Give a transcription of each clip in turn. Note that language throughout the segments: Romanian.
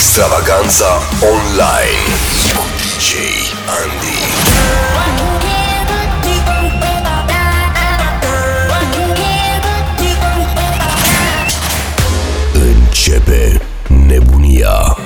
Extravaganza online cu DJ Andy. Începe nebunia.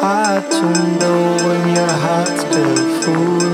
hard to know when your heart's still full.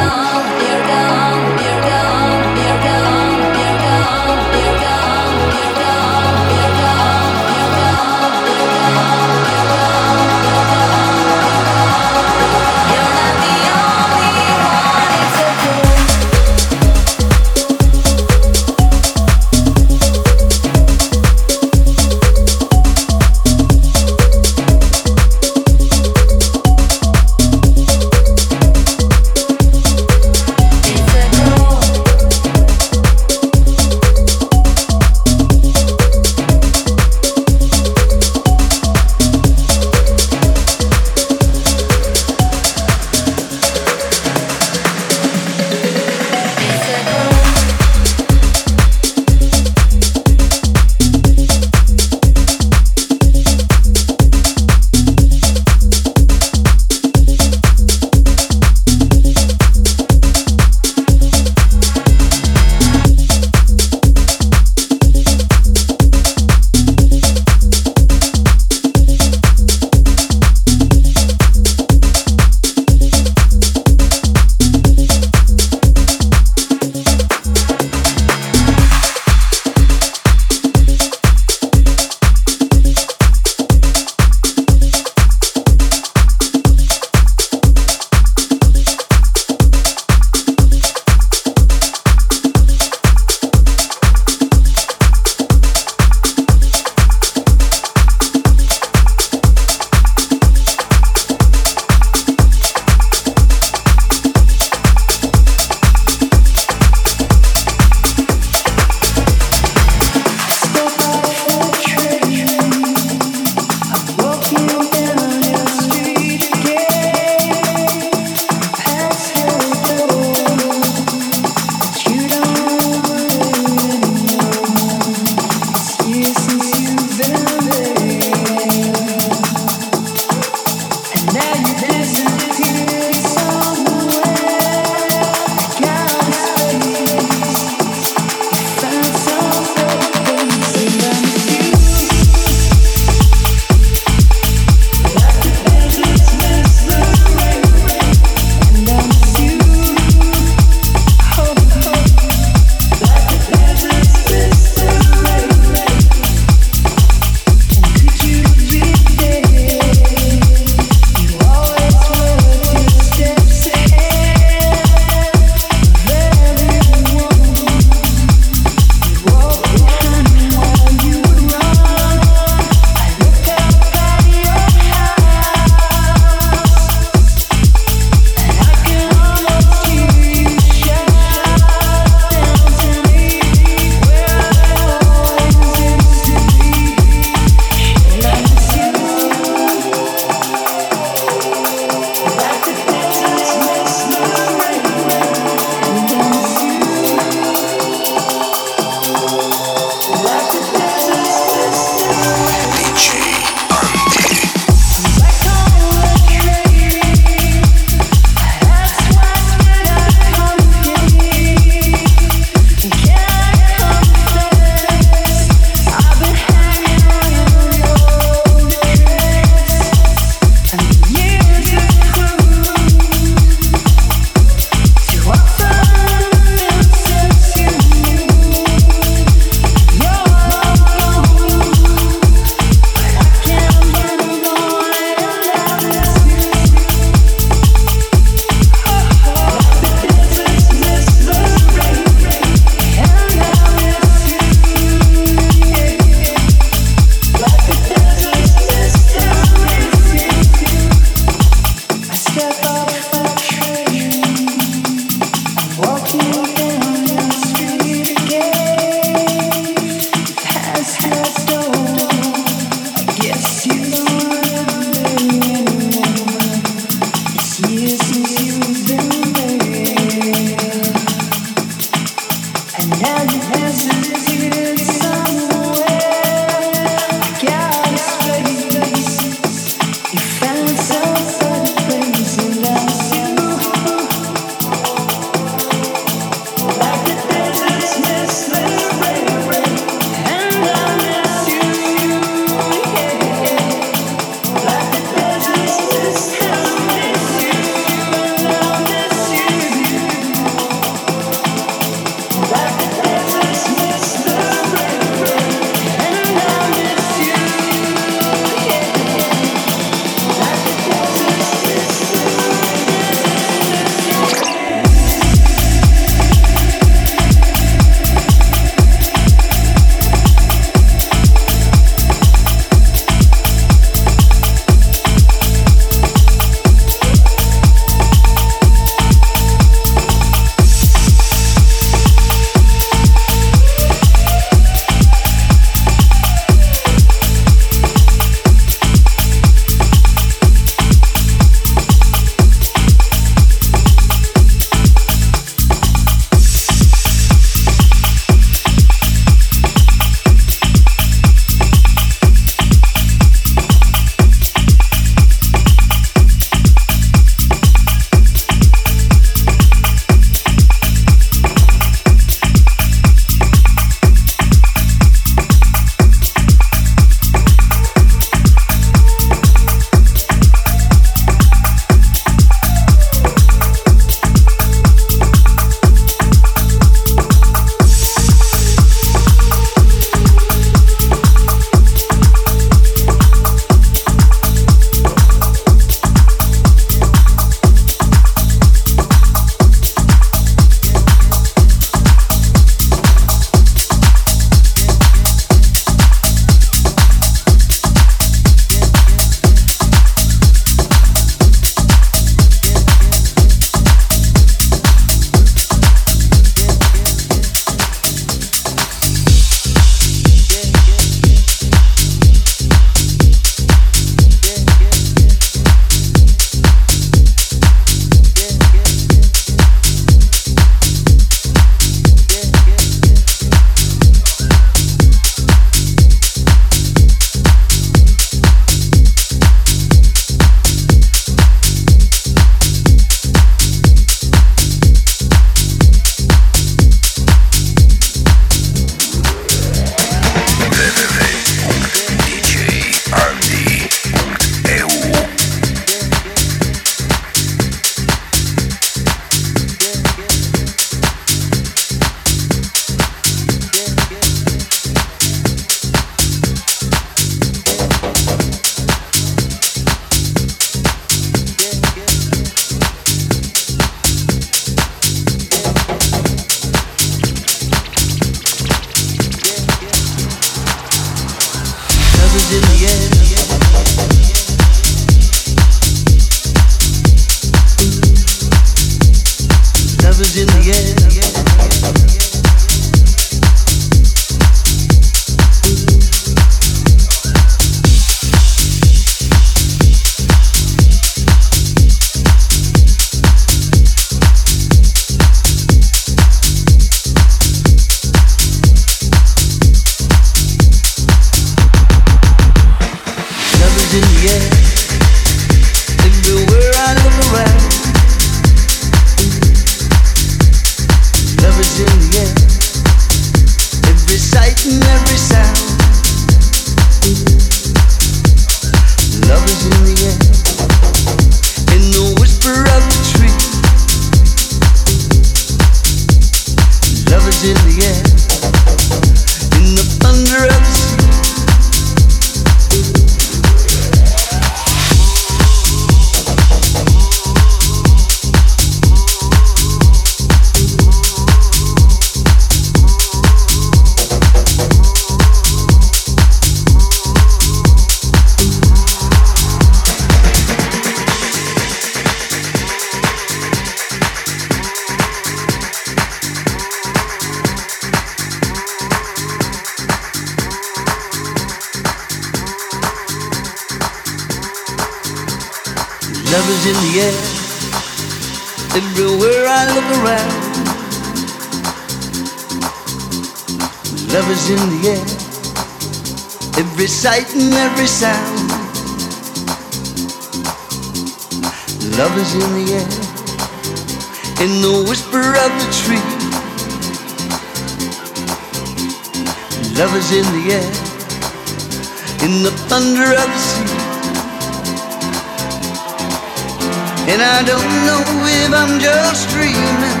And I don't know if I'm just dreaming.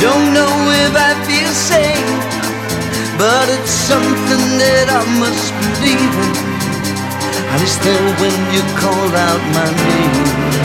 Don't know if I feel safe. But it's something that I must believe in. And it's there when you call out my name.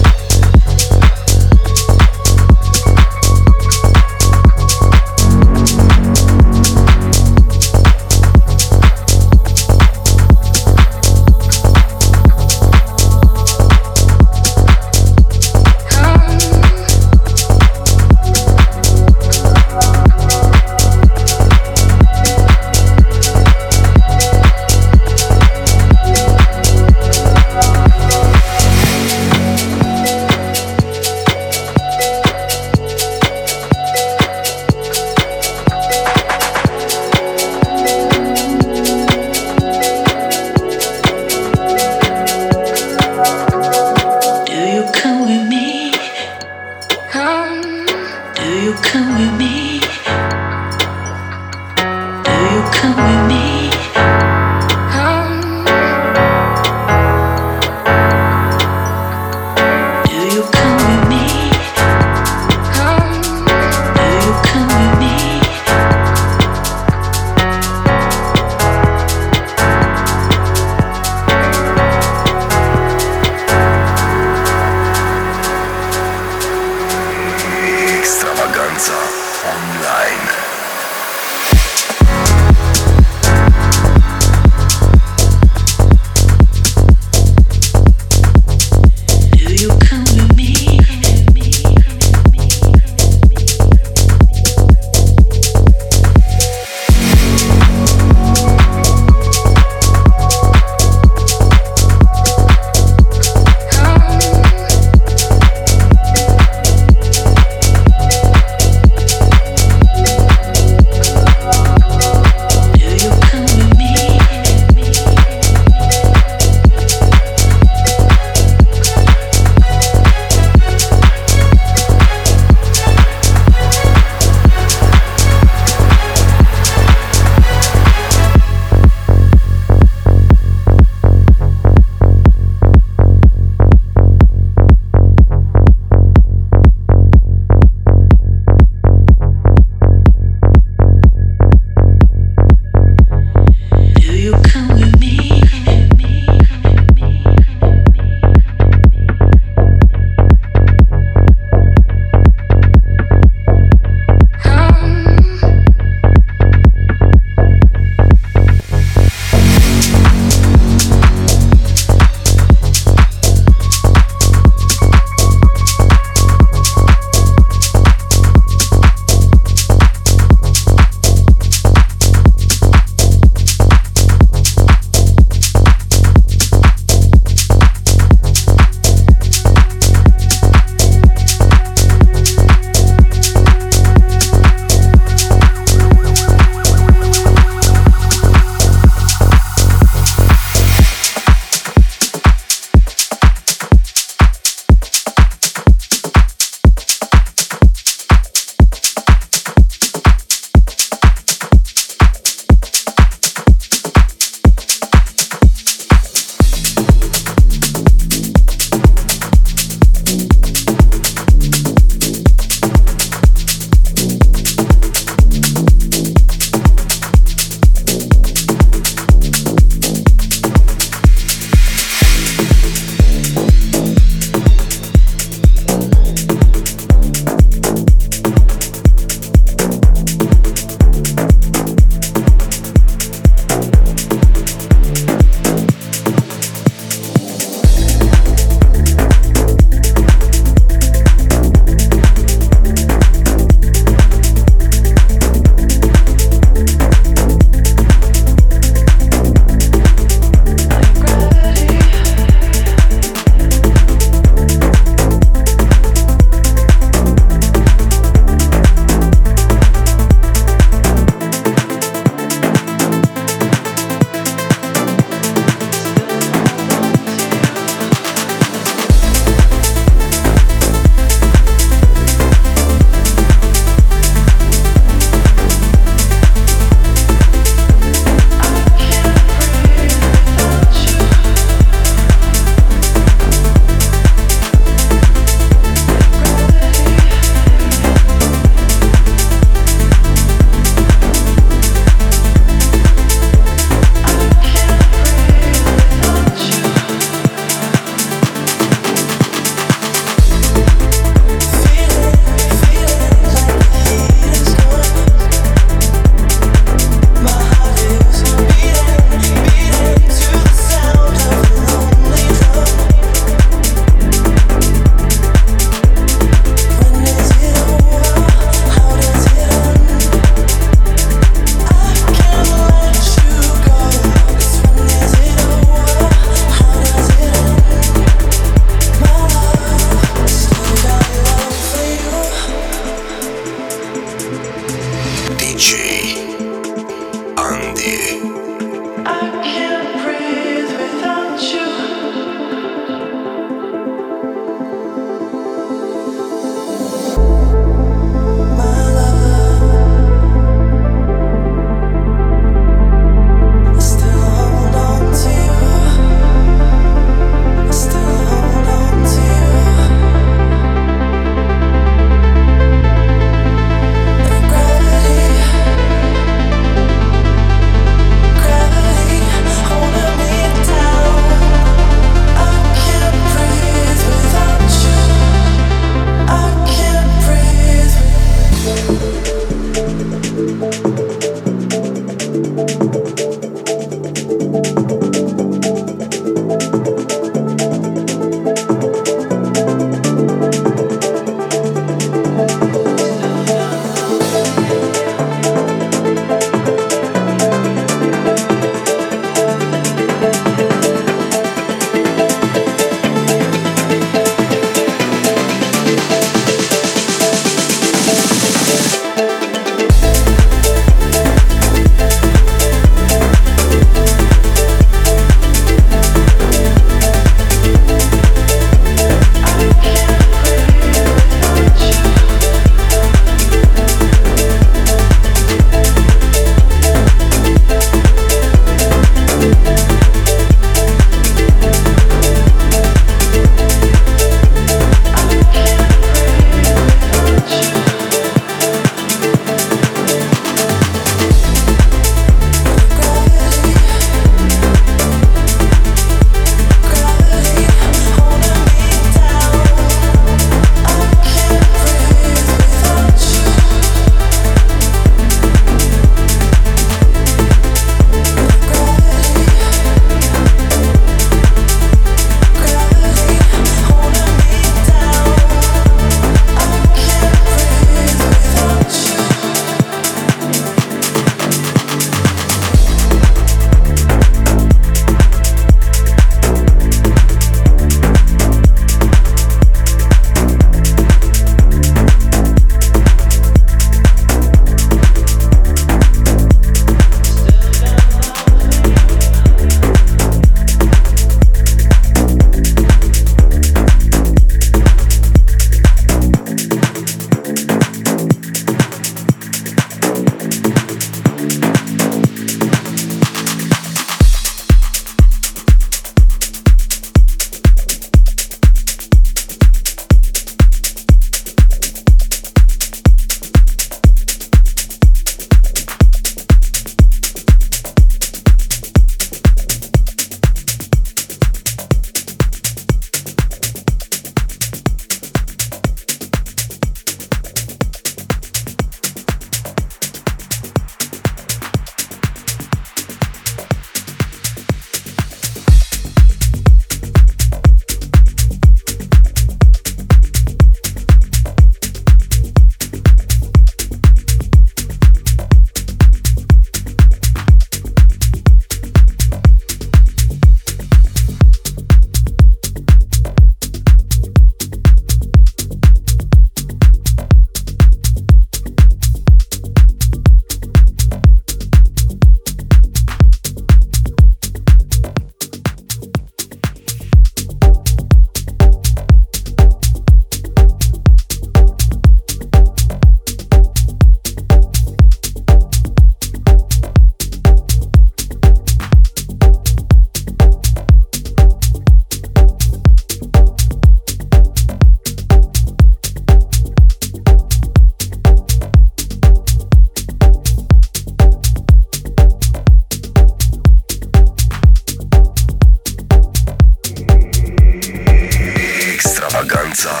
Frequenza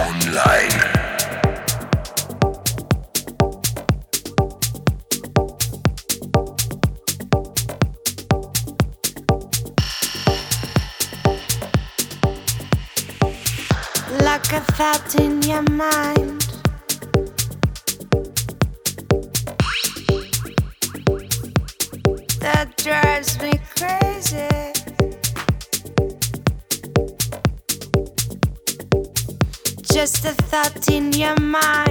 Online. L'ho cazzato in mano. thoughts in your mind.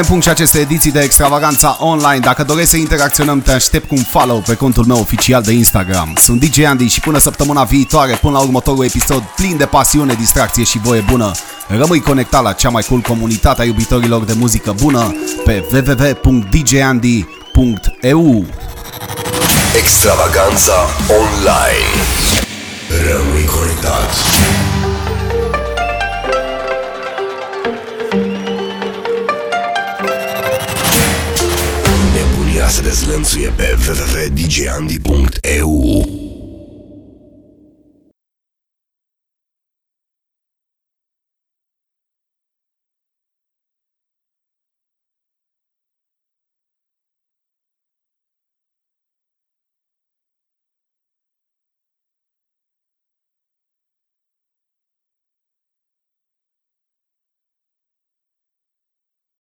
Punem punct și aceste ediții de extravaganța online. Dacă dorești să interacționăm, te aștept cu un follow pe contul meu oficial de Instagram. Sunt DJ Andy și până săptămâna viitoare, până la următorul episod plin de pasiune, distracție și voie bună, rămâi conectat la cea mai cool comunitate a iubitorilor de muzică bună pe www.djandy.eu Extravaganza online. Dezlănțuie pe www.djandy.eu